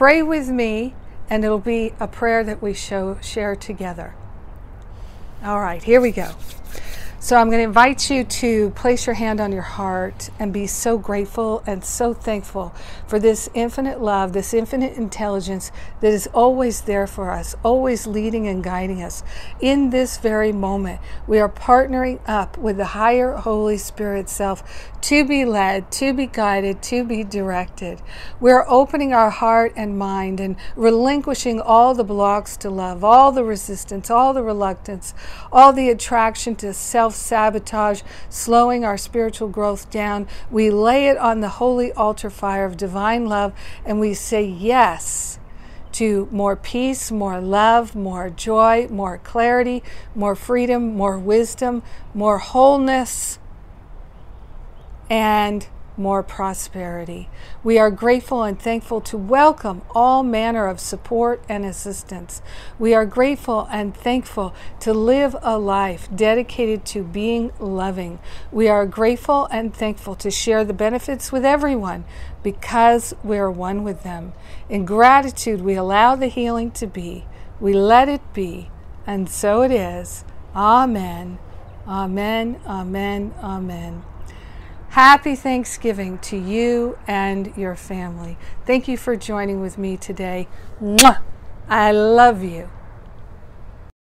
pray with me, and it'll be a prayer that we show, share together. All right, here we go. So I'm going to invite you to place your hand on your heart and be so grateful and so thankful for this infinite love, this infinite intelligence that is always there for us, always leading and guiding us. In this very moment, we are partnering up with the higher Holy Spirit self to be led, to be guided, to be directed. We're opening our heart and mind and relinquishing all the blocks to love, all the resistance, all the reluctance, all the attraction to self sabotage, slowing our spiritual growth down. We lay it on the holy altar fire of divine love and we say yes to more peace, more love, more joy, more clarity, more freedom, more wisdom, more wholeness, and more prosperity. We are grateful and thankful to welcome all manner of support and assistance. We are grateful and thankful to live a life dedicated to being loving. We are grateful and thankful to share the benefits with everyone because we are one with them. In gratitude, we allow the healing to be. We let it be. And so it is. Amen. Amen. Amen. Amen. Happy Thanksgiving to you and your family. Thank you for joining with me today. Mwah! I love you.